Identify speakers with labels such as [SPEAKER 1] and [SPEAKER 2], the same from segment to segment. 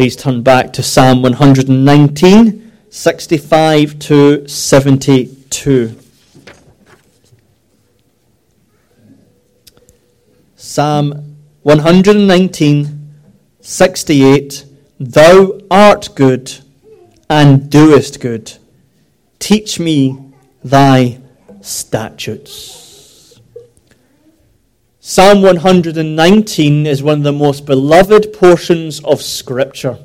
[SPEAKER 1] Please turn back to Psalm 119, 65 to 72. Psalm 119, 68. Thou art good and doest good. Teach me thy statutes. Psalm 119 is one of the most beloved portions of Scripture.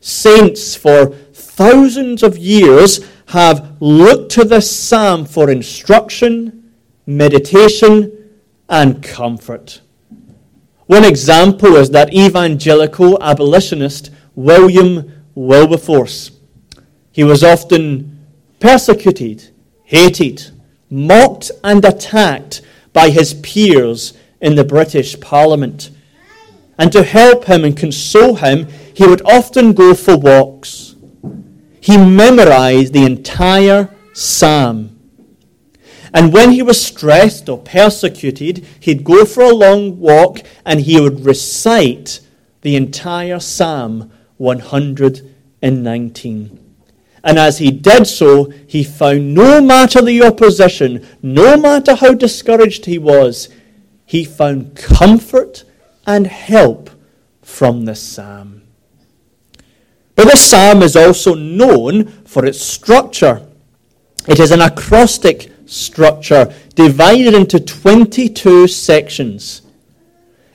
[SPEAKER 1] Saints for thousands of years have looked to this psalm for instruction, meditation, and comfort. One example is that evangelical abolitionist William Wilberforce. He was often persecuted, hated, mocked, and attacked by his peers in the British Parliament. And to help him and console him, he would often go for walks. He memorized the entire psalm and when he was stressed or persecuted, he'd go for a long walk and he would recite the entire Psalm 119. And as he did so, he found no matter the opposition, no matter how discouraged he was, he found comfort and help from this psalm. But this psalm is also known for its structure. It is an acrostic structure divided into 22 sections.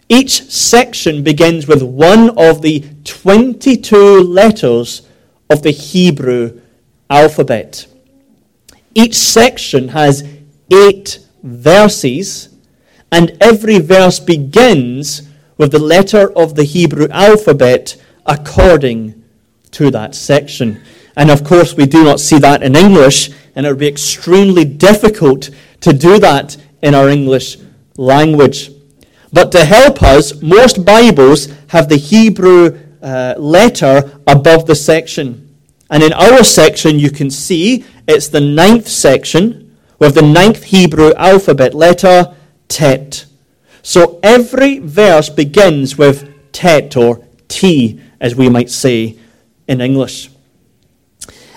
[SPEAKER 1] Each section begins with one of the 22 letters of the Hebrew alphabet. Each section has eight verses, and every verse begins with the letter of the Hebrew alphabet according to that section. And of course, we do not see that in English, and it would be extremely difficult to do that in our English language. But to help us, most Bibles have the Hebrew uh, letter above the section. And in our section, you can see it's the ninth section with the ninth Hebrew alphabet letter, Tet. So every verse begins with Tet or T, as we might say in English.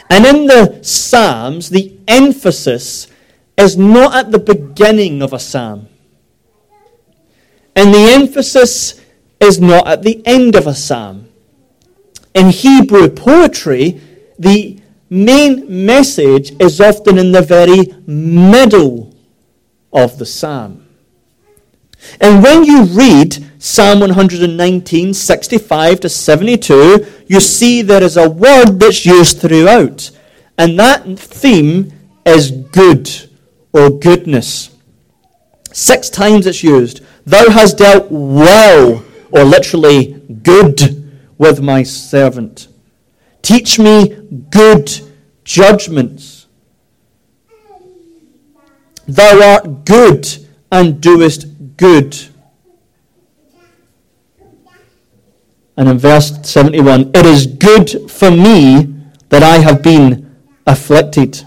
[SPEAKER 1] And in the Psalms, the emphasis is not at the beginning of a psalm. And the emphasis is not at the end of a psalm. In Hebrew poetry, the main message is often in the very middle of the psalm. And when you read Psalm 119, 65 to 72, you see there is a word that's used throughout. And that theme is good or goodness. Six times it's used. Thou hast dealt well, or literally good, with my servant. Teach me good judgments. Thou art good and doest good. And in verse 71, it is good for me that I have been afflicted.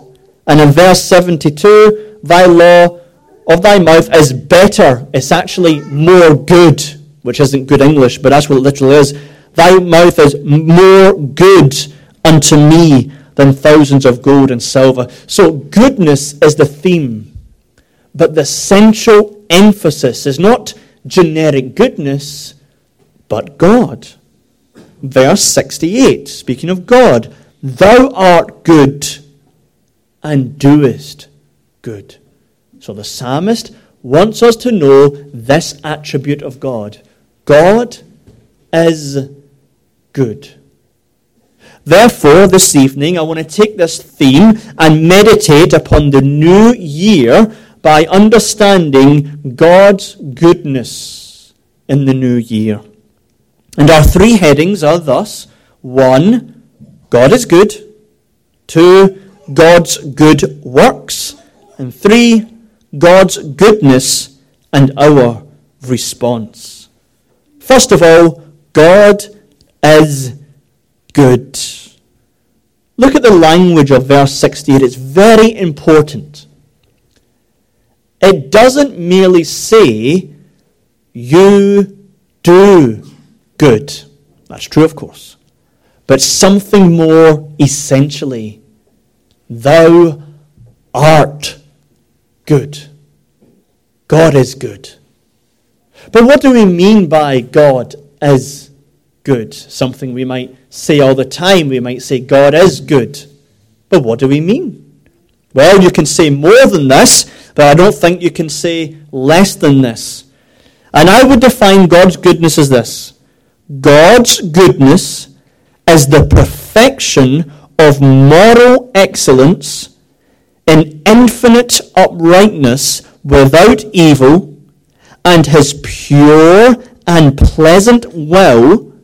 [SPEAKER 1] And in verse 72, thy law of thy mouth is better. It's actually more good, which isn't good English, but that's what it literally is. Thy mouth is more good unto me than thousands of gold and silver. So goodness is the theme. But the central emphasis is not generic goodness, but God. Verse 68, speaking of God, Thou art good and doest good. So the psalmist wants us to know this attribute of God God is good. Therefore, this evening, I want to take this theme and meditate upon the new year by understanding God's goodness in the new year. And our three headings are thus one, God is good, two, God's good works, and three, God's goodness and our response. First of all, God is good. Look at the language of verse 68. It's very important. It doesn't merely say, you do good. That's true, of course. But something more essentially. Thou art good. God is good. But what do we mean by God is good? Something we might say all the time. We might say God is good. But what do we mean? Well, you can say more than this, but I don't think you can say less than this. And I would define God's goodness as this God's goodness is the perfection of moral excellence in infinite uprightness without evil, and his pure and pleasant will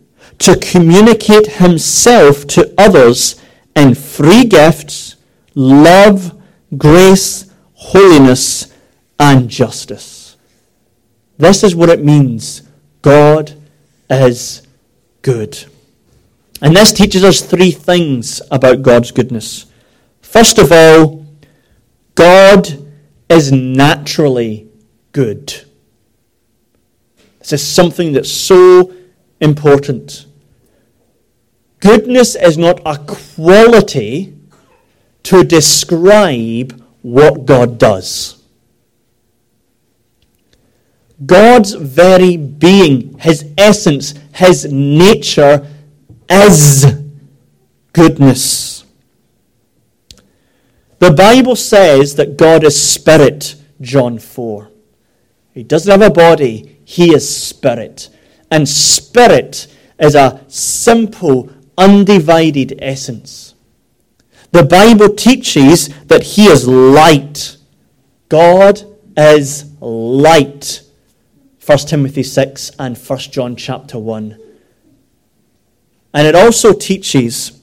[SPEAKER 1] to communicate himself to others in free gifts, love, grace, holiness, and justice. This is what it means God is good. And this teaches us three things about God's goodness. First of all, God is naturally good. This is something that's so important. Goodness is not a quality to describe what God does. God's very being, his essence, his nature is goodness. The Bible says that God is spirit, John 4. He doesn't have a body, he is spirit. And spirit is a simple, undivided essence. The Bible teaches that he is light. God is light. 1 Timothy 6 and 1 John chapter 1. And it also teaches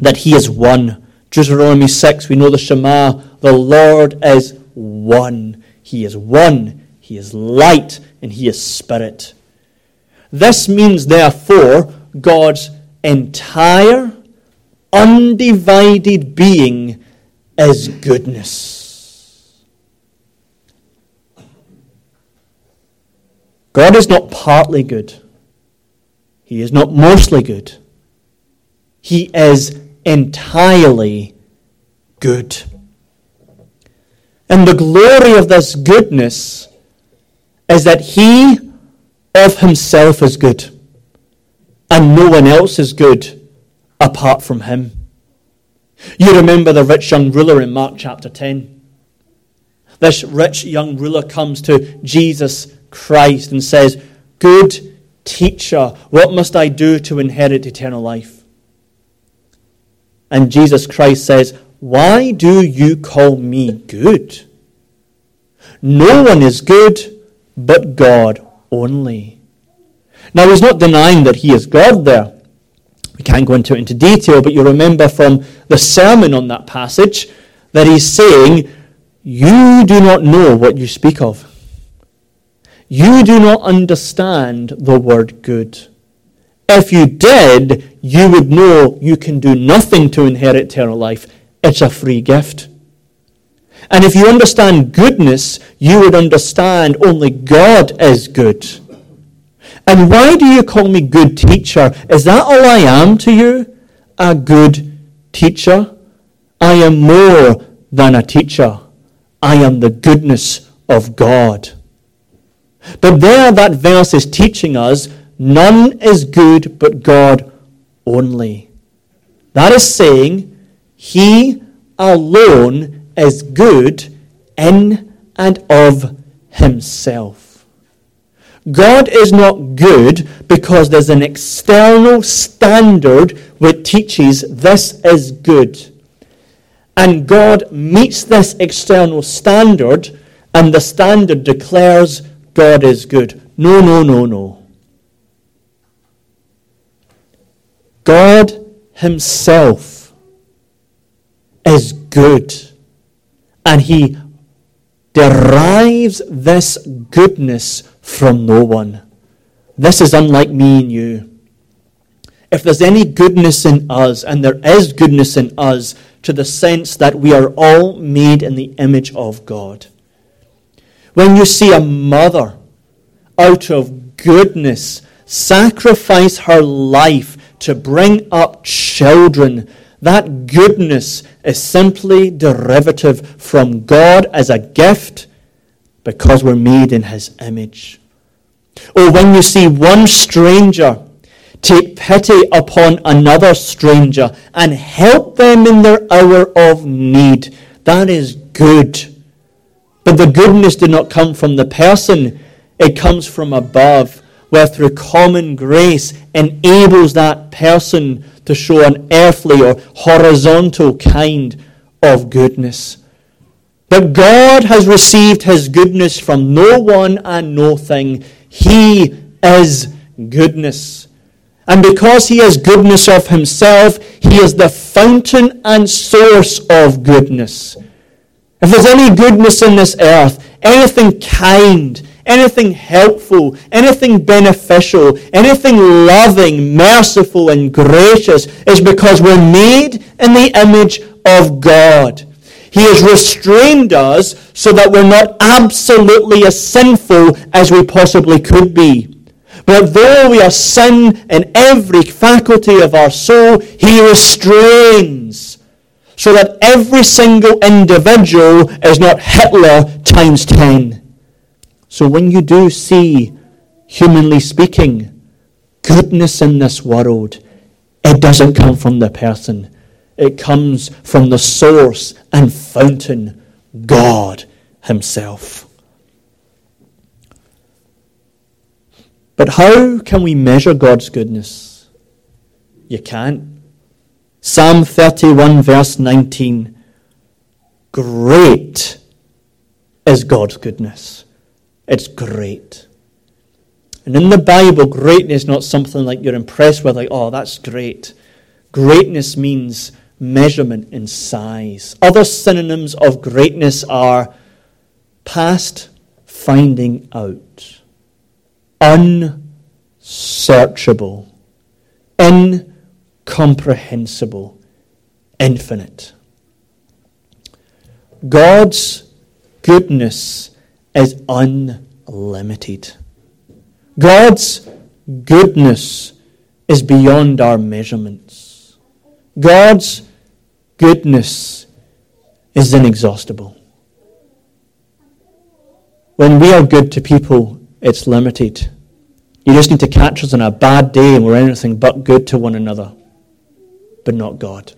[SPEAKER 1] that he is one. Deuteronomy 6, we know the Shema, the Lord is one. He is one. He is light and he is spirit. This means, therefore, God's entire, undivided being is goodness. God is not partly good. He is not mostly good. He is entirely good. And the glory of this goodness is that He of Himself is good, and no one else is good apart from Him. You remember the rich young ruler in Mark chapter 10. This rich young ruler comes to Jesus Christ and says, Good Teacher, what must I do to inherit eternal life? And Jesus Christ says, Why do you call me good? No one is good but God only. Now, he's not denying that he is God there. We can't go into it into detail, but you remember from the sermon on that passage that he's saying, You do not know what you speak of. You do not understand the word good. If you did, you would know you can do nothing to inherit eternal life. It's a free gift. And if you understand goodness, you would understand only God is good. And why do you call me good teacher? Is that all I am to you? A good teacher? I am more than a teacher. I am the goodness of God. But there, that verse is teaching us none is good but God only. That is saying, He alone is good in and of Himself. God is not good because there's an external standard which teaches this is good. And God meets this external standard, and the standard declares God is good. No, no, no, no. God Himself is good. And He derives this goodness from no one. This is unlike me and you. If there's any goodness in us, and there is goodness in us, to the sense that we are all made in the image of God. When you see a mother out of goodness sacrifice her life to bring up children, that goodness is simply derivative from God as a gift because we're made in His image. Or when you see one stranger take pity upon another stranger and help them in their hour of need, that is good. But the goodness did not come from the person, it comes from above, where through common grace enables that person to show an earthly or horizontal kind of goodness. But God has received his goodness from no one and no thing. He is goodness. And because he is goodness of himself, he is the fountain and source of goodness. If there's any goodness in this earth, anything kind, anything helpful, anything beneficial, anything loving, merciful, and gracious, is because we're made in the image of God. He has restrained us so that we're not absolutely as sinful as we possibly could be. But though we are sin in every faculty of our soul, He restrains so that every single individual is not Hitler times 10. So when you do see, humanly speaking, goodness in this world, it doesn't come from the person. It comes from the source and fountain, God Himself. But how can we measure God's goodness? You can't. Psalm 31, verse 19. Great is God's goodness. It's great. And in the Bible, greatness is not something like you're impressed with, like, oh, that's great. Greatness means measurement in size. Other synonyms of greatness are past finding out, unsearchable, incomprehensible, infinite. God's goodness is unlimited. God's goodness is beyond our measurements. God's goodness is inexhaustible. When we are good to people, it's limited. You just need to catch us on a bad day and we're anything but good to one another but not God.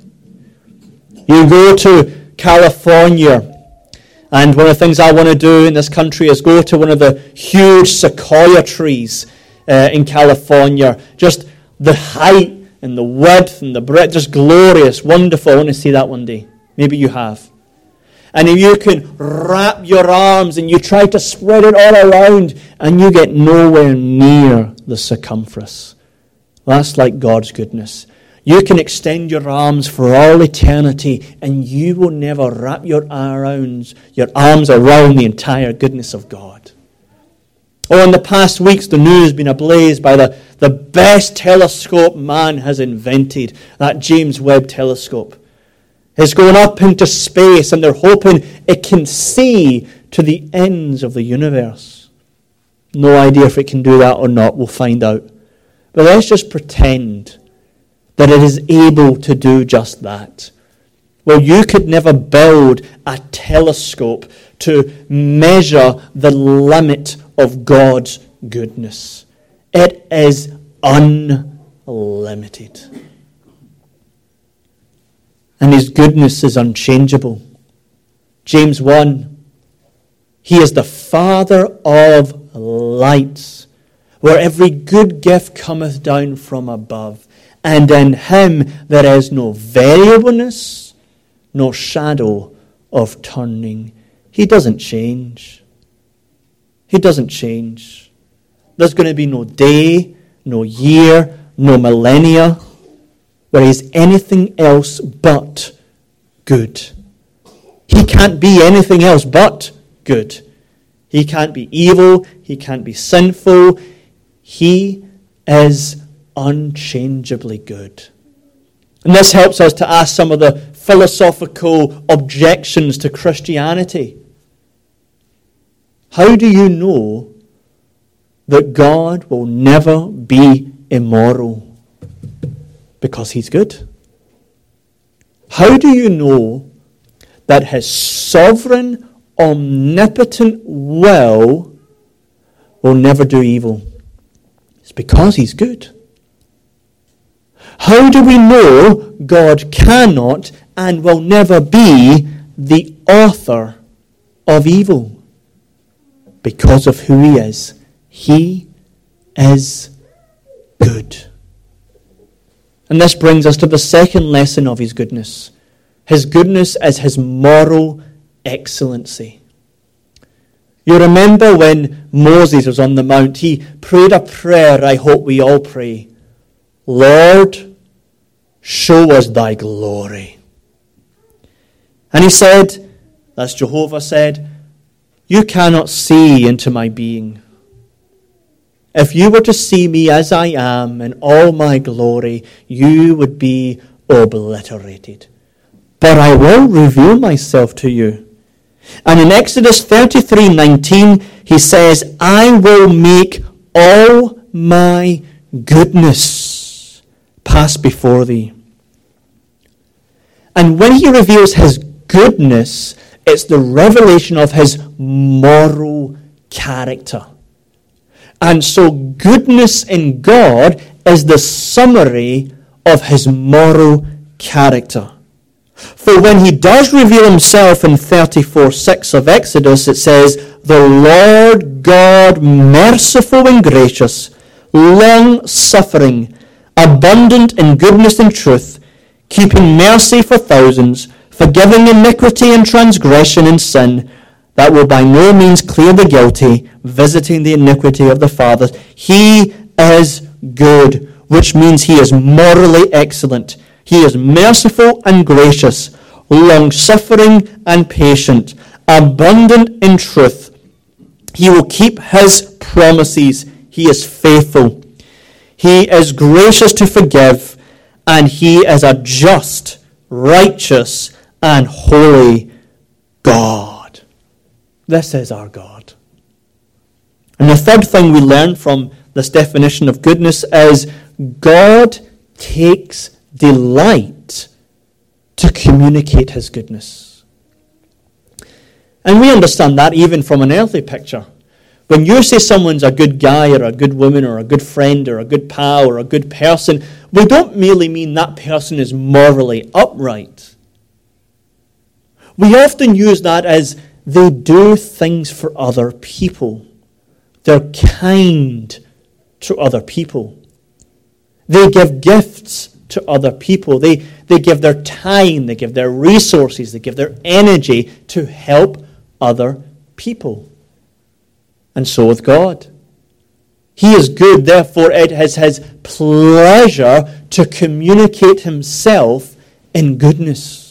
[SPEAKER 1] You go to California, and one of the things I want to do in this country is go to one of the huge sequoia trees uh, in California. Just the height and the width and the breadth, just glorious, wonderful. I want to see that one day. Maybe you have. And if you can wrap your arms and you try to spread it all around, and you get nowhere near the circumference. That's like God's goodness. You can extend your arms for all eternity, and you will never wrap your arms, your arms around the entire goodness of God. Oh, in the past weeks, the news has been ablaze by the, the best telescope man has invented, that James Webb telescope. It's going up into space, and they're hoping it can see to the ends of the universe. No idea if it can do that or not. We'll find out. But let's just pretend that it is able to do just that. Well, you could never build a telescope to measure the limit of God's goodness. It is unlimited. And His goodness is unchangeable. James 1 He is the Father of lights, where every good gift cometh down from above and in him there is no variableness, no shadow of turning. He doesn't change. He doesn't change. There's going to be no day, no year, no millennia where he's anything else but good. He can't be anything else but good. He can't be evil. He can't be sinful. He is unchangeably good. And this helps us to ask some of the philosophical objections to Christianity. How do you know that God will never be immoral because he's good? How do you know that his sovereign, omnipotent will will never do evil? It's because he's good. How do we know God cannot and will never be the author of evil? Because of who he is. He is good. And this brings us to the second lesson of his goodness. His goodness is his moral excellency. You remember when Moses was on the mount, he prayed a prayer I hope we all pray. Lord, show us thy glory. And he said, as Jehovah said, You cannot see into my being. If you were to see me as I am in all my glory, you would be obliterated. But I will reveal myself to you. And in Exodus 33:19, he says, I will make all my goodness pass before thee. And when he reveals his goodness, it's the revelation of his moral character. And so, goodness in God is the summary of his moral character. For when he does reveal himself in 34 6 of Exodus, it says, The Lord God, merciful and gracious, long suffering, abundant in goodness and truth, keeping mercy for thousands, forgiving iniquity and transgression and sin, that will by no means clear the guilty, visiting the iniquity of the fathers. He is good, which means he is morally excellent. He is merciful and gracious, long suffering and patient, abundant in truth. He will keep his promises. He is faithful. He is gracious to forgive, and he is a just, righteous, and holy God. This is our God. And the third thing we learn from this definition of goodness is God takes delight to communicate his goodness. And we understand that even from an earthly picture. When you say someone's a good guy or a good woman or a good friend or a good pal or a good person, we don't merely mean that person is morally upright. We often use that as they do things for other people. They're kind to other people. They give gifts to other people. They, they give their time, they give their resources, they give their energy to help other people. And so with God. He is good, therefore, it is his pleasure to communicate himself in goodness.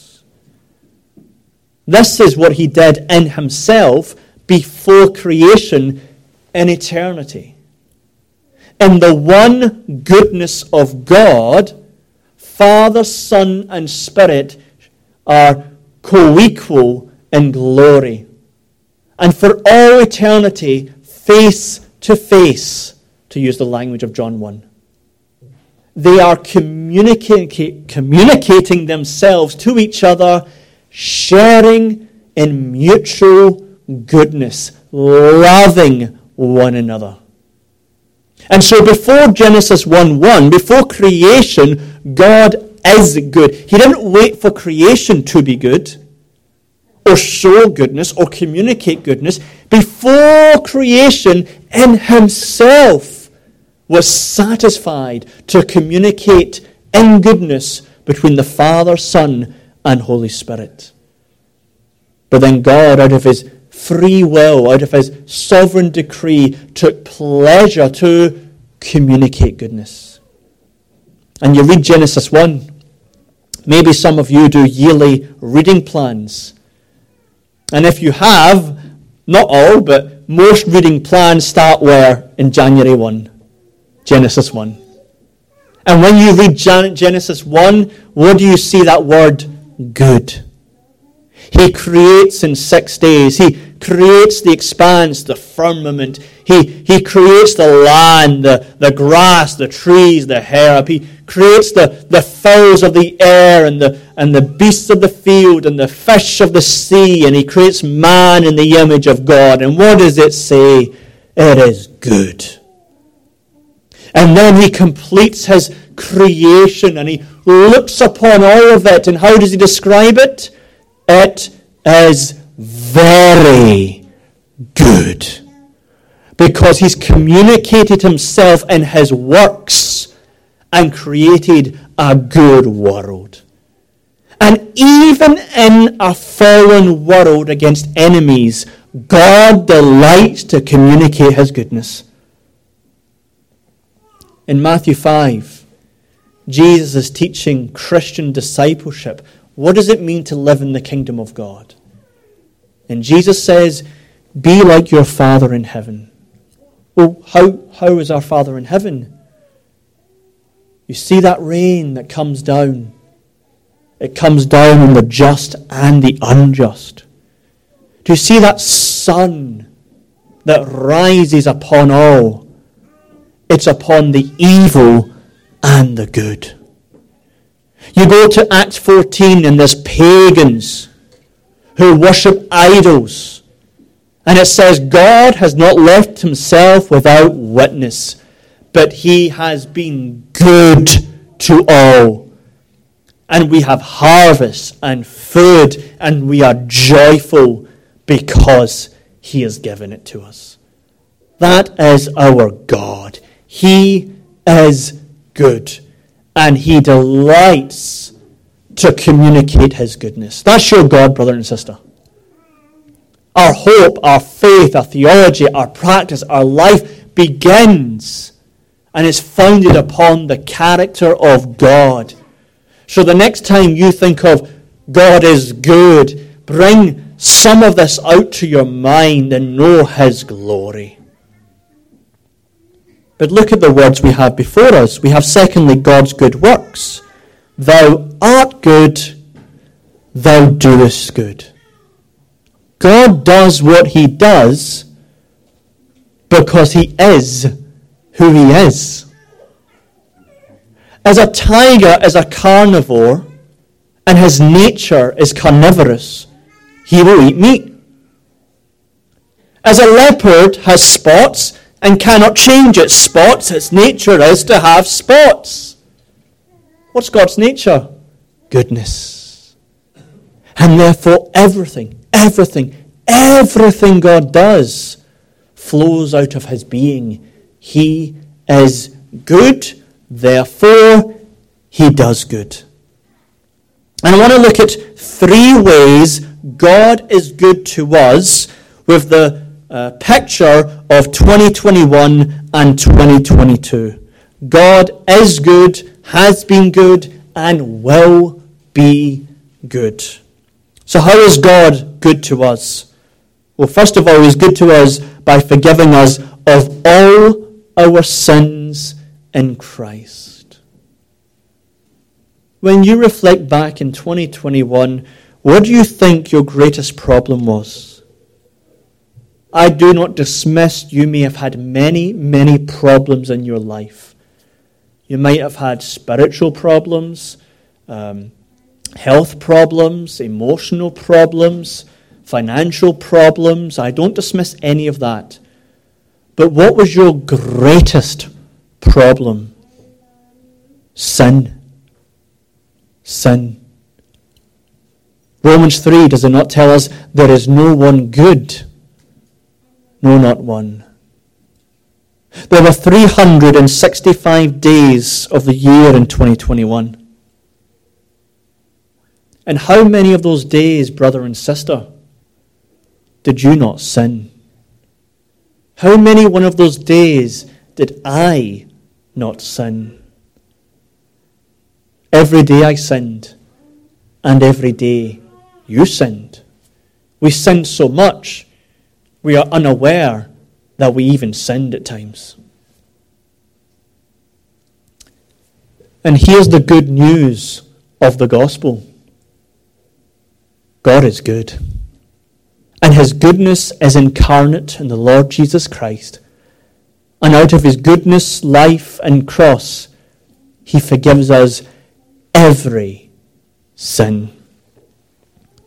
[SPEAKER 1] This is what he did in himself before creation in eternity. In the one goodness of God, Father, Son, and Spirit are co equal in glory. And for all eternity, face to face, to use the language of John 1. They are communicating themselves to each other sharing in mutual goodness, loving one another. And so before Genesis 1 1, before creation, God is good. He didn't wait for creation to be good, or show goodness, or communicate goodness. Before creation, in Himself was satisfied to communicate in goodness between the Father, Son, and Holy Spirit. But then God, out of his free will, out of his sovereign decree, took pleasure to communicate goodness. And you read Genesis 1. Maybe some of you do yearly reading plans. And if you have, not all, but most reading plans start where? In January 1. Genesis 1. And when you read Genesis 1, what do you see that word good. He creates in six days. He creates the expanse, the firmament. He, he creates the land, the, the grass, the trees, the herb. He creates the, the fowls of the air and the, and the beasts of the field and the fish of the sea. And he creates man in the image of God. And what does it say? It is good. And then he completes his creation and he looks upon all of it. And how does he describe it? It is very good. Because he's communicated himself in his works and created a good world. And even in a fallen world against enemies, God delights to communicate his goodness. In Matthew 5, Jesus is teaching Christian discipleship. What does it mean to live in the kingdom of God? And Jesus says, Be like your Father in heaven. Well, how, how is our Father in heaven? You see that rain that comes down. It comes down on the just and the unjust. Do you see that sun that rises upon all? It's upon the evil and the good. You go to Acts 14 and there's pagans who worship idols. And it says, God has not left himself without witness, but he has been good to all. And we have harvest and food, and we are joyful because he has given it to us. That is our God. He is good, and he delights to communicate His goodness. That's your God, brother and sister. Our hope, our faith, our theology, our practice, our life begins and is founded upon the character of God. So the next time you think of God is good, bring some of this out to your mind and know His glory. But look at the words we have before us. We have, secondly, God's good works. Thou art good, thou doest good. God does what he does because he is who he is. As a tiger is a carnivore and his nature is carnivorous, he will eat meat. As a leopard has spots and cannot change its spots, its nature is to have spots. What's God's nature? Goodness. And therefore, everything, everything, everything God does flows out of his being. He is good, therefore, he does good. And I want to look at three ways God is good to us with the uh, picture of 2021 and 2022. God is good has been good, and will be good. So, how is God good to us? Well, first of all, He's good to us by forgiving us of all our sins in Christ. When you reflect back in 2021, what do you think your greatest problem was? I do not dismiss you may have had many, many problems in your life. You might have had spiritual problems, um, health problems, emotional problems, financial problems. I don't dismiss any of that. But what was your greatest problem? Sin. Sin. Romans 3, does it not tell us there is no one good? No, not one. There were 365 days of the year in 2021. And how many of those days, brother and sister, did you not sin? How many one of those days did I not sin? Every day I sinned, and every day you sinned. We sinned so much, we are unaware that we even sinned at times. And here's the good news of the gospel God is good. And his goodness is incarnate in the Lord Jesus Christ. And out of his goodness, life, and cross, he forgives us every sin.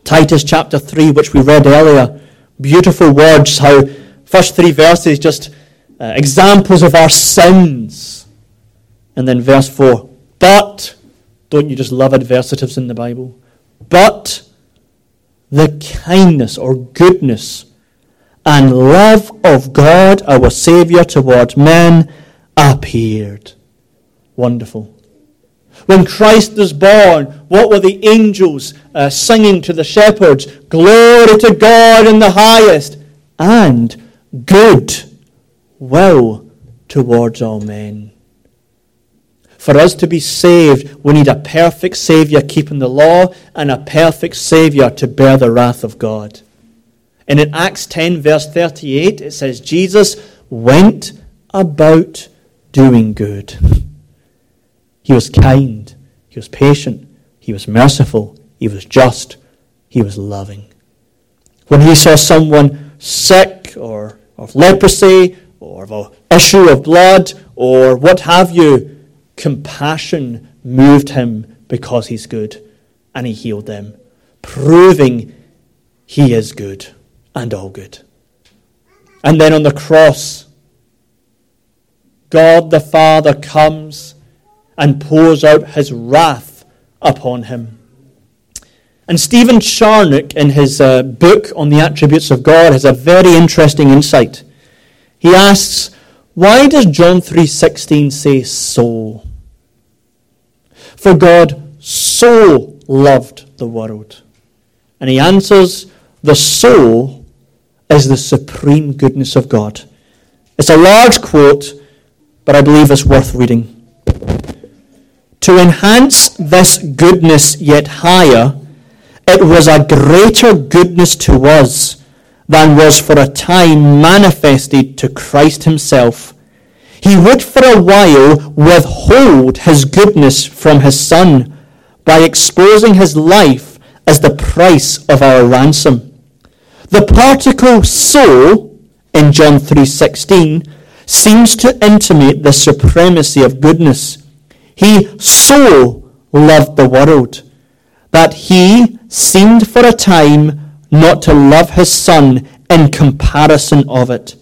[SPEAKER 1] Titus chapter 3, which we read earlier, beautiful words, how first three verses just uh, examples of our sins. And then verse 4, but, don't you just love adversatives in the Bible? But the kindness or goodness and love of God our Saviour toward men appeared. Wonderful. When Christ was born, what were the angels uh, singing to the shepherds? Glory to God in the highest, and good will towards all men. For us to be saved, we need a perfect Saviour keeping the law and a perfect Saviour to bear the wrath of God. And in Acts 10, verse 38, it says, Jesus went about doing good. He was kind, he was patient, he was merciful, he was just, he was loving. When he saw someone sick or of leprosy or of an issue of blood or what have you, compassion moved him because he's good, and he healed them, proving he is good and all good. And then on the cross, God the Father comes and pours out his wrath upon him. And Stephen Charnock, in his uh, book on the attributes of God, has a very interesting insight. He asks, why does John 3:16 say so? For God so loved the world. And he answers, The soul is the supreme goodness of God. It's a large quote, but I believe it's worth reading. To enhance this goodness yet higher, it was a greater goodness to us than was for a time manifested to Christ himself he would for a while withhold his goodness from his Son by exposing his life as the price of our ransom. The particle so in John 3:16 seems to intimate the supremacy of goodness. He so loved the world that he seemed for a time not to love his son in comparison of it.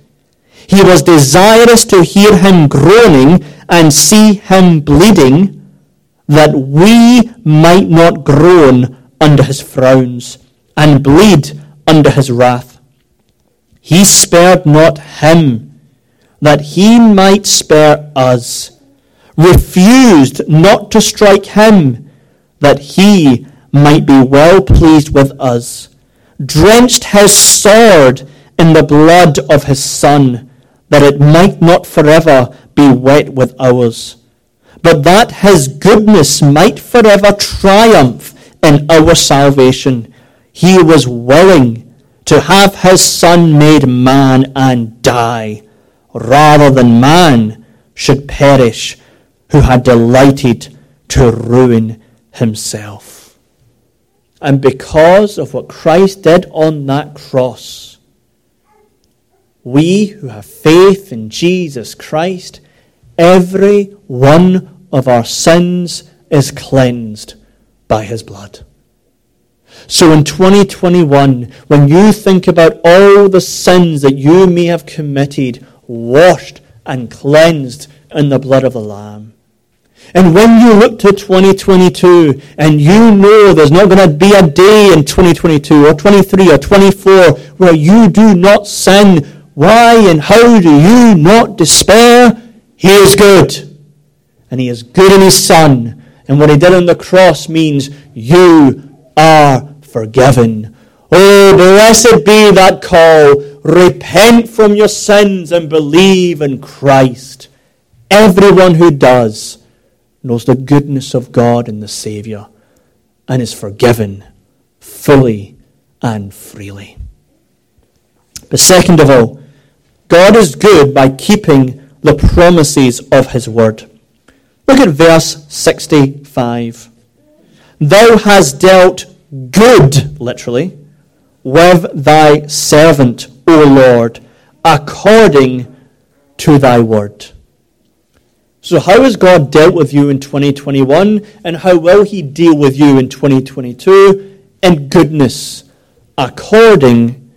[SPEAKER 1] He was desirous to hear him groaning and see him bleeding, that we might not groan under his frowns and bleed under his wrath. He spared not him, that he might spare us, refused not to strike him, that he might be well pleased with us, drenched his sword in the blood of his Son that it might not forever be wet with ours, but that his goodness might forever triumph in our salvation. He was willing to have his Son made man and die, rather than man should perish who had delighted to ruin himself. And because of what Christ did on that cross, we who have faith in Jesus Christ, every one of our sins is cleansed by his blood. So in 2021, when you think about all the sins that you may have committed, washed and cleansed in the blood of the Lamb, and when you look to 2022 and you know there's not going to be a day in 2022 or 23 or 24 where you do not sin why and how do you not despair? He is good. And He is good in His Son. And what He did on the cross means you are forgiven. Oh, blessed be that call. Repent from your sins and believe in Christ. Everyone who does knows the goodness of God and the Saviour and is forgiven fully and freely. But second of all, God is good by keeping the promises of his word. Look at verse 65. Thou hast dealt good, literally, with thy servant, O Lord, according to thy word. So, how has God dealt with you in 2021, and how will He deal with you in 2022? In goodness, according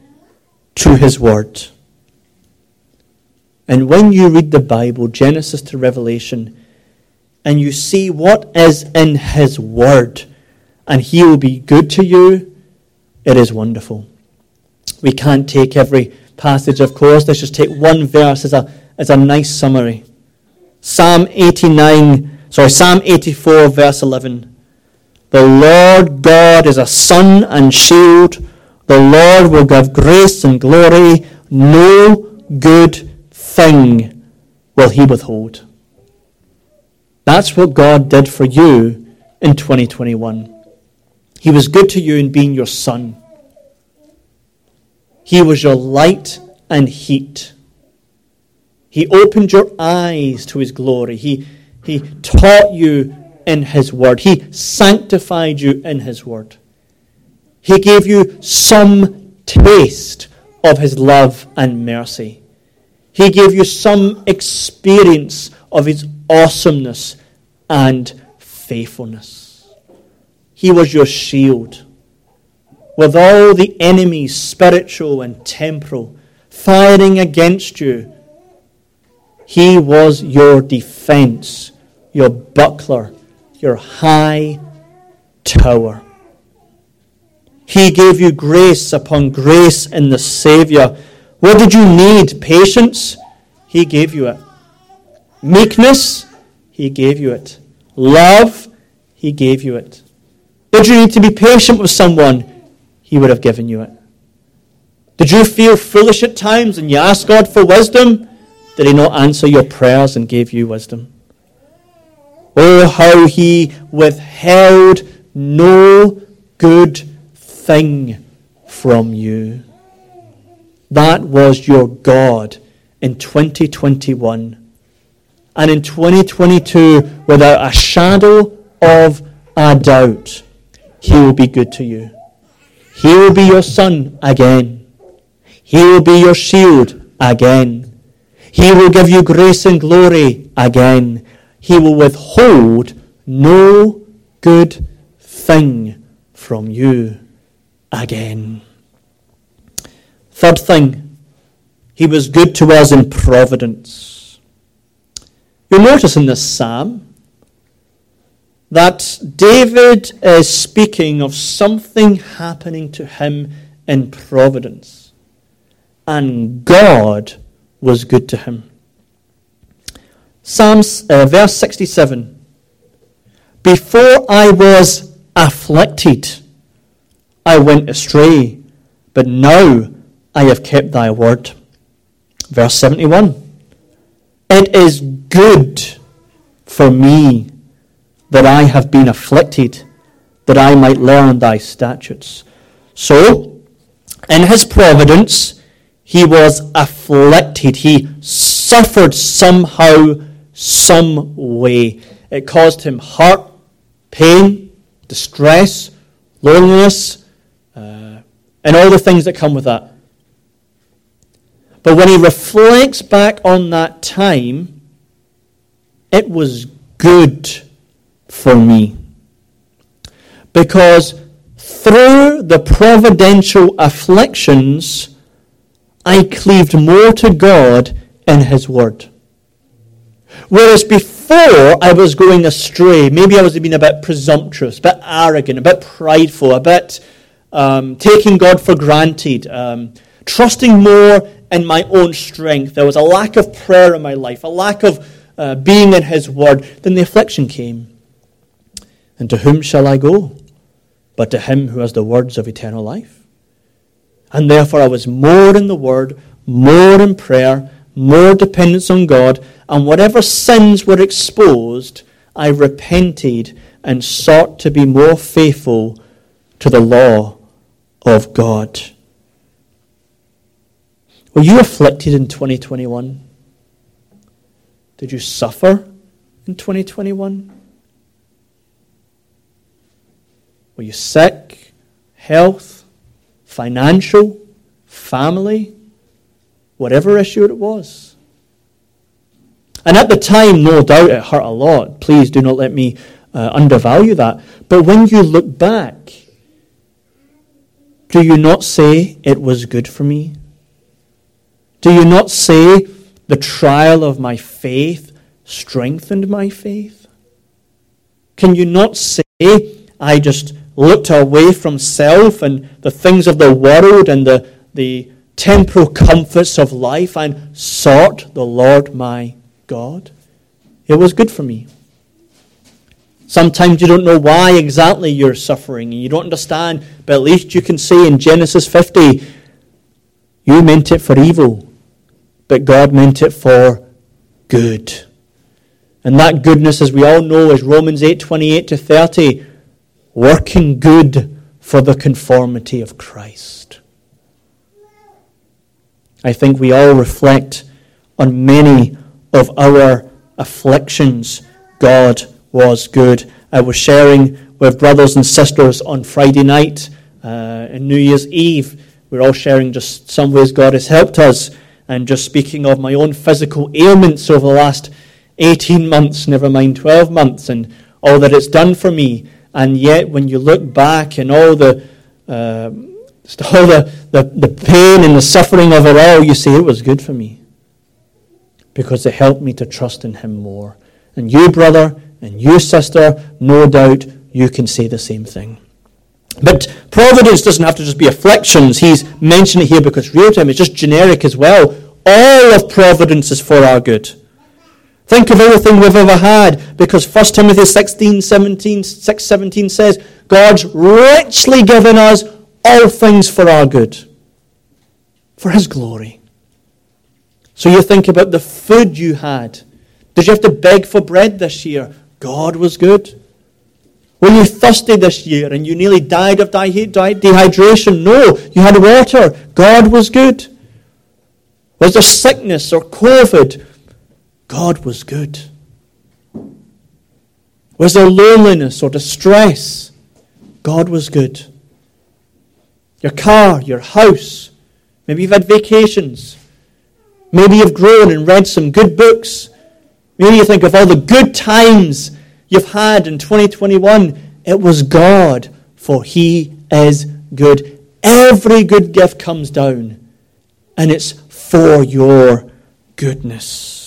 [SPEAKER 1] to His word. And when you read the Bible, Genesis to Revelation, and you see what is in His word, and He will be good to you, it is wonderful. We can't take every passage, of course. Let's just take one verse as a, as a nice summary. Psalm 89, sorry, Psalm 84, verse 11. The Lord God is a sun and shield. The Lord will give grace and glory. No good thing will he withhold. That's what God did for you in 2021. He was good to you in being your sun. He was your light and heat. He opened your eyes to his glory. He, he taught you in his word. He sanctified you in his word. He gave you some taste of his love and mercy. He gave you some experience of his awesomeness and faithfulness. He was your shield. With all the enemies, spiritual and temporal, firing against you, he was your defense, your buckler, your high tower. He gave you grace upon grace in the Savior. What did you need? Patience? He gave you it. Meekness? He gave you it. Love? He gave you it. Did you need to be patient with someone? He would have given you it. Did you feel foolish at times and you asked God for wisdom? Did he not answer your prayers and give you wisdom? Oh, how he withheld no good thing from you. That was your God in 2021. And in 2022, without a shadow of a doubt, he will be good to you. He will be your sun again. He will be your shield again. He will give you grace and glory again. He will withhold no good thing from you again. Third thing, he was good to us in providence. You'll notice in this psalm that David is speaking of something happening to him in providence. And God was good to him. Psalms, uh, verse 67. Before I was afflicted, I went astray, but now I have kept thy word. Verse 71. It is good for me that I have been afflicted, that I might learn thy statutes. So, in his providence, he was afflicted. He suffered somehow, some way. It caused him heart, pain, distress, loneliness, uh, and all the things that come with that. But when he reflects back on that time, it was good for me. Because through the providential afflictions, I cleaved more to God and His Word. Whereas before I was going astray, maybe I was being a bit presumptuous, a bit arrogant, a bit prideful, a bit um, taking God for granted, um, trusting more in my own strength. There was a lack of prayer in my life, a lack of uh, being in His Word. Then the affliction came. And to whom shall I go? But to Him who has the words of eternal life. And therefore, I was more in the Word, more in prayer, more dependence on God, and whatever sins were exposed, I repented and sought to be more faithful to the law of God. Were you afflicted in 2021? Did you suffer in 2021? Were you sick? Health? Financial, family, whatever issue it was. And at the time, no doubt it hurt a lot. Please do not let me uh, undervalue that. But when you look back, do you not say it was good for me? Do you not say the trial of my faith strengthened my faith? Can you not say I just looked away from self and the things of the world and the, the temporal comforts of life and sought the Lord my God? It was good for me. Sometimes you don't know why exactly you're suffering and you don't understand, but at least you can say in Genesis 50, you meant it for evil, but God meant it for good. And that goodness, as we all know, is Romans 8 28 to 30, working good for the conformity of Christ. I think we all reflect on many of our afflictions. God was good. I was sharing with brothers and sisters on Friday night uh, and New Year's Eve. We're all sharing just some ways God has helped us. And just speaking of my own physical ailments over the last 18 months, never mind 12 months, and all that it's done for me. And yet, when you look back and all the, uh, all the, the, the pain and the suffering of it all, you say it was good for me because it helped me to trust in Him more. And you, brother, and you, sister, no doubt you can say the same thing. But providence doesn't have to just be afflictions. He's mentioned it here because real time is just generic as well. All of providence is for our good. Think of everything we've ever had because 1 Timothy 16, 17, 6, 17 says, God's richly given us all things for our good, for His glory. So you think about the food you had. Did you have to beg for bread this year? God was good. Were you thirsty this year and you nearly died of dehydration? No, you had water. God was good. Was there sickness or COVID? God was good. Was there loneliness or distress? God was good. Your car, your house, maybe you've had vacations. Maybe you've grown and read some good books. Maybe you think of all the good times you've had in 2021. It was God, for He is good. Every good gift comes down, and it's for your goodness.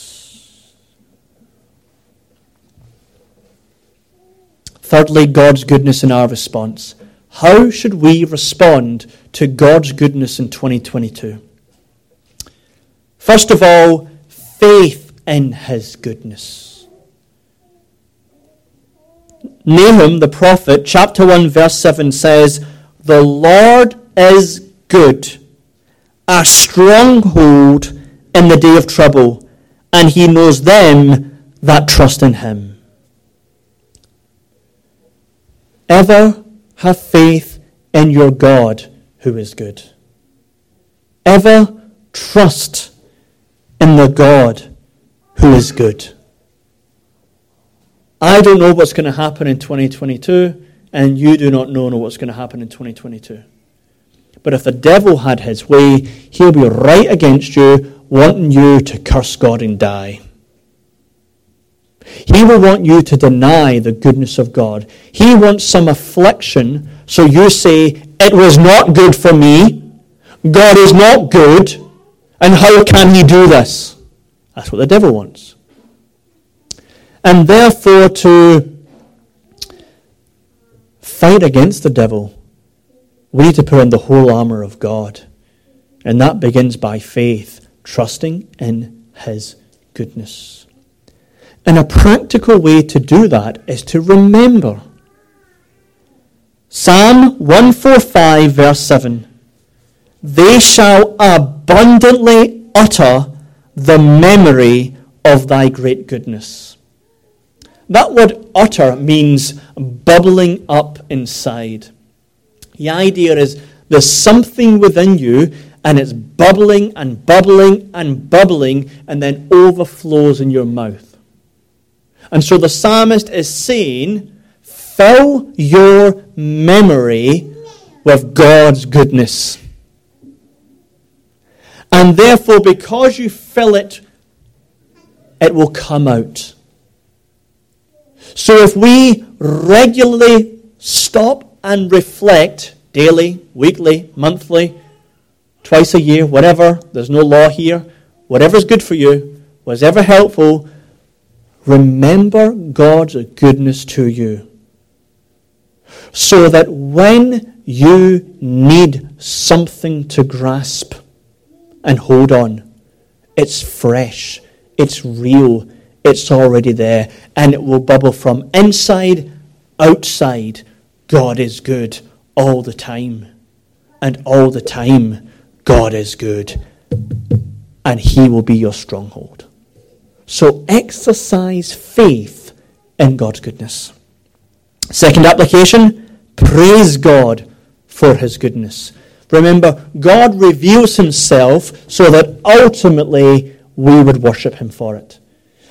[SPEAKER 1] Thirdly, God's goodness in our response. How should we respond to God's goodness in 2022? First of all, faith in His goodness. Nahum the prophet, chapter 1, verse 7 says, The Lord is good, a stronghold in the day of trouble, and he knows them that trust in him. Ever have faith in your God who is good. Ever trust in the God who is good. I don't know what's going to happen in 2022, and you do not know what's going to happen in 2022. But if the devil had his way, he'll be right against you, wanting you to curse God and die. He will want you to deny the goodness of God. He wants some affliction, so you say, It was not good for me. God is not good. And how can he do this? That's what the devil wants. And therefore, to fight against the devil we need to put on the whole armor of God. And that begins by faith, trusting in His goodness. And a practical way to do that is to remember. Psalm 145, verse 7 They shall abundantly utter the memory of thy great goodness. That word utter means bubbling up inside. The idea is there's something within you and it's bubbling and bubbling and bubbling and then overflows in your mouth. And so the psalmist is saying, fill your memory with God's goodness. And therefore, because you fill it, it will come out. So if we regularly stop and reflect daily, weekly, monthly, twice a year, whatever, there's no law here, whatever's good for you, whatever helpful, remember God's goodness to you. So that when you need something to grasp and hold on, it's fresh, it's real, it's already there, and it will bubble from inside, outside. God is good all the time. And all the time, God is good. And He will be your stronghold. So exercise faith in God's goodness. Second application praise God for His goodness. Remember, God reveals Himself so that ultimately we would worship Him for it.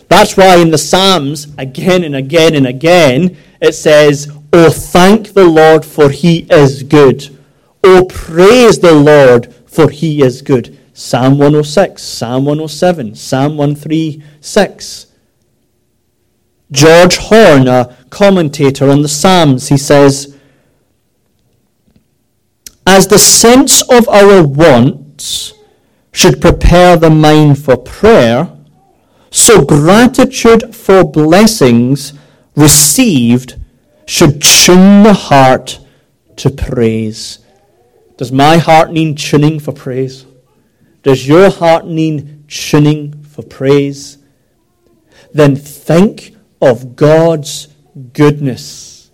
[SPEAKER 1] That's why in the Psalms, again and again and again, it says, Oh, thank the Lord, for he is good. Oh, praise the Lord, for he is good. Psalm 106, Psalm 107, Psalm 136. George Horne, a commentator on the Psalms, he says, As the sense of our wants should prepare the mind for prayer, so gratitude for blessings received should tune the heart to praise. Does my heart need tuning for praise? Does your heart need tuning for praise? Then think of God's goodness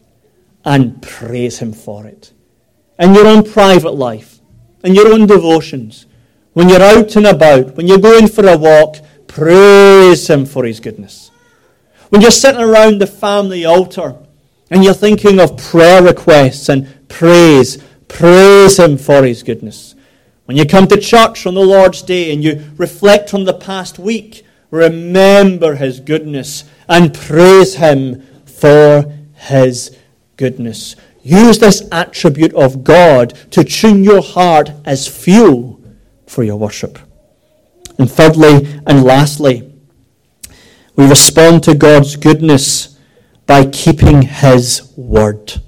[SPEAKER 1] and praise Him for it. In your own private life, in your own devotions, when you're out and about, when you're going for a walk, Praise Him for His goodness. When you're sitting around the family altar and you're thinking of prayer requests and praise, praise Him for His goodness. When you come to church on the Lord's Day and you reflect on the past week, remember His goodness and praise Him for His goodness. Use this attribute of God to tune your heart as fuel for your worship. And thirdly and lastly, we respond to God's goodness by keeping His word.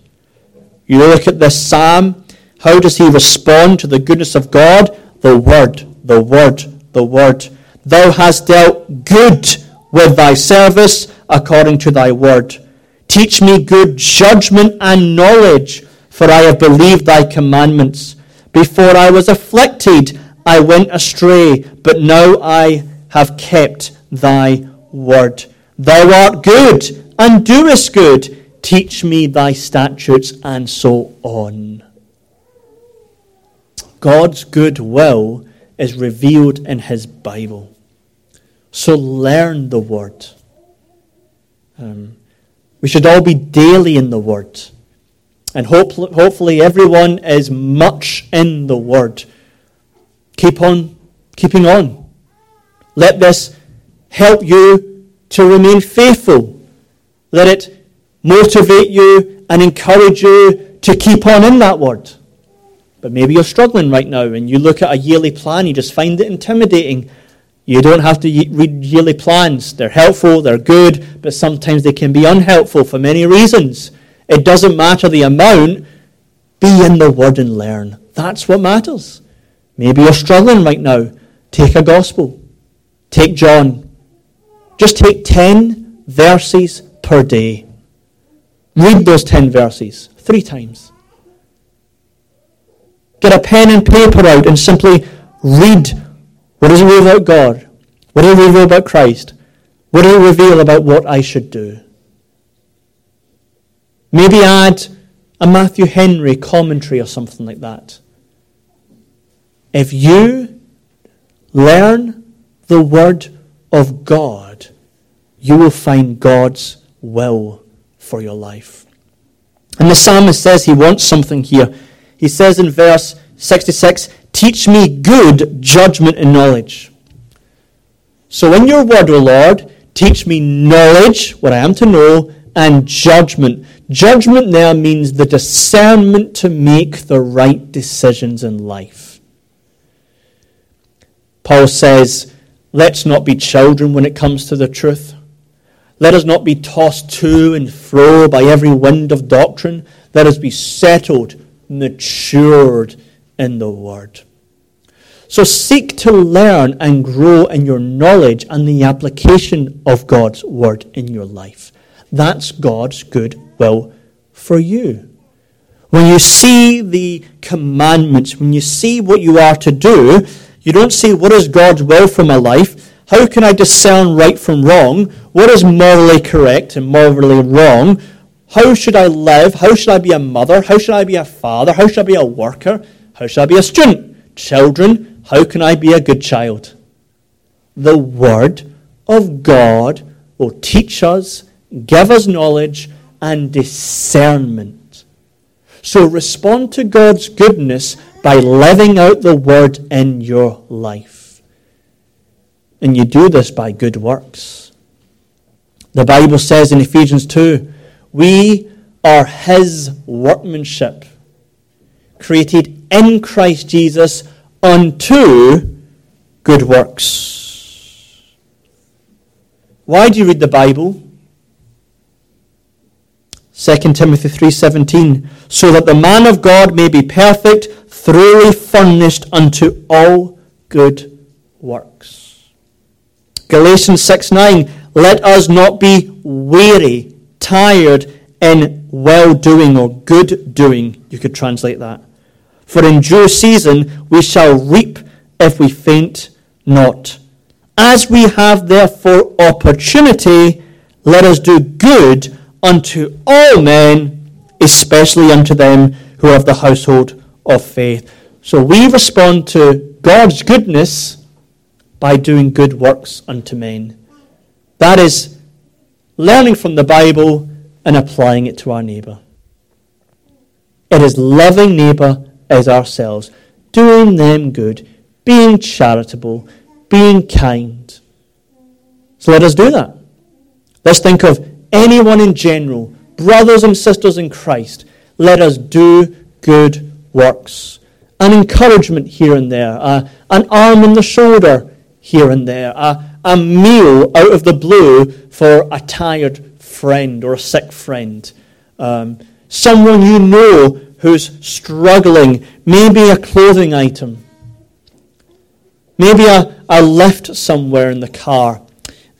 [SPEAKER 1] You look at this psalm, how does he respond to the goodness of God? The word, the word, the word. Thou hast dealt good with thy service according to thy word. Teach me good judgment and knowledge, for I have believed thy commandments. Before I was afflicted, I went astray, but now I have kept thy word. Thou art good and doest good. Teach me thy statutes, and so on. God's good will is revealed in his Bible. So learn the word. Um, we should all be daily in the word. And hope, hopefully, everyone is much in the word. Keep on keeping on. Let this help you to remain faithful. Let it motivate you and encourage you to keep on in that word. But maybe you're struggling right now and you look at a yearly plan, you just find it intimidating. You don't have to read yearly plans. They're helpful, they're good, but sometimes they can be unhelpful for many reasons. It doesn't matter the amount. Be in the Word and learn. That's what matters. Maybe you're struggling right now. Take a gospel. Take John. Just take 10 verses per day. Read those 10 verses three times. Get a pen and paper out and simply read what does it reveal about God? What does it reveal about Christ? What does it reveal about what I should do? Maybe add a Matthew Henry commentary or something like that. If you learn the Word of God, you will find God's will for your life. And the psalmist says he wants something here. He says in verse 66 Teach me good judgment and knowledge. So, in your word, O Lord, teach me knowledge, what I am to know, and judgment. Judgment there means the discernment to make the right decisions in life. Paul says, Let's not be children when it comes to the truth. Let us not be tossed to and fro by every wind of doctrine. Let us be settled, matured in the Word. So seek to learn and grow in your knowledge and the application of God's Word in your life. That's God's good will for you. When you see the commandments, when you see what you are to do, you don't say, What is God's will for my life? How can I discern right from wrong? What is morally correct and morally wrong? How should I live? How should I be a mother? How should I be a father? How should I be a worker? How should I be a student? Children, how can I be a good child? The Word of God will teach us, give us knowledge and discernment. So respond to God's goodness by living out the Word in your life. And you do this by good works. The Bible says in Ephesians 2 we are His workmanship, created in Christ Jesus unto good works. Why do you read the Bible? 2 Timothy 3:17 so that the man of God may be perfect thoroughly furnished unto all good works. Galatians 6 9, let us not be weary, tired in well doing or good doing, you could translate that. For in due season we shall reap if we faint not. As we have therefore opportunity, let us do good unto all men, especially unto them who of the household of faith. So we respond to God's goodness by doing good works unto men. That is learning from the Bible and applying it to our neighbour. It is loving neighbour as ourselves, doing them good, being charitable, being kind. So let us do that. Let's think of anyone in general, brothers and sisters in Christ. Let us do good works. An encouragement here and there, uh, an arm on the shoulder here and there, uh, a meal out of the blue for a tired friend or a sick friend, um, someone you know who's struggling, maybe a clothing item, maybe a, a lift somewhere in the car,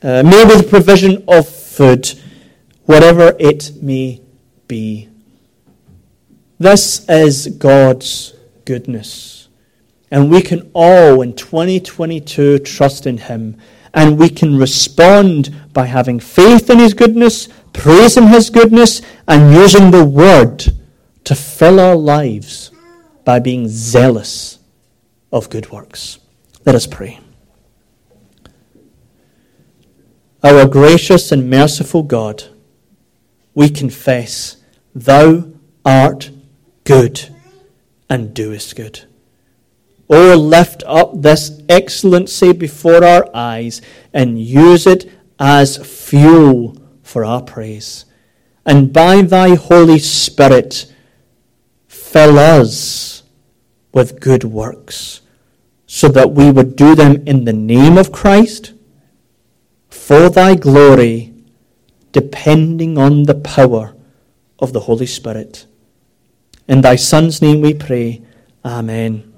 [SPEAKER 1] uh, maybe the provision of food, whatever it may be. This is God's goodness. And we can all in 2022 trust in Him. And we can respond by having faith in His goodness, praising His goodness, and using the Word to fill our lives by being zealous of good works. Let us pray. Our gracious and merciful God, we confess, Thou art good and doest good. Oh, lift up this excellency before our eyes and use it as fuel for our praise. And by thy Holy Spirit, fill us with good works, so that we would do them in the name of Christ, for thy glory, depending on the power of the Holy Spirit. In thy Son's name we pray. Amen.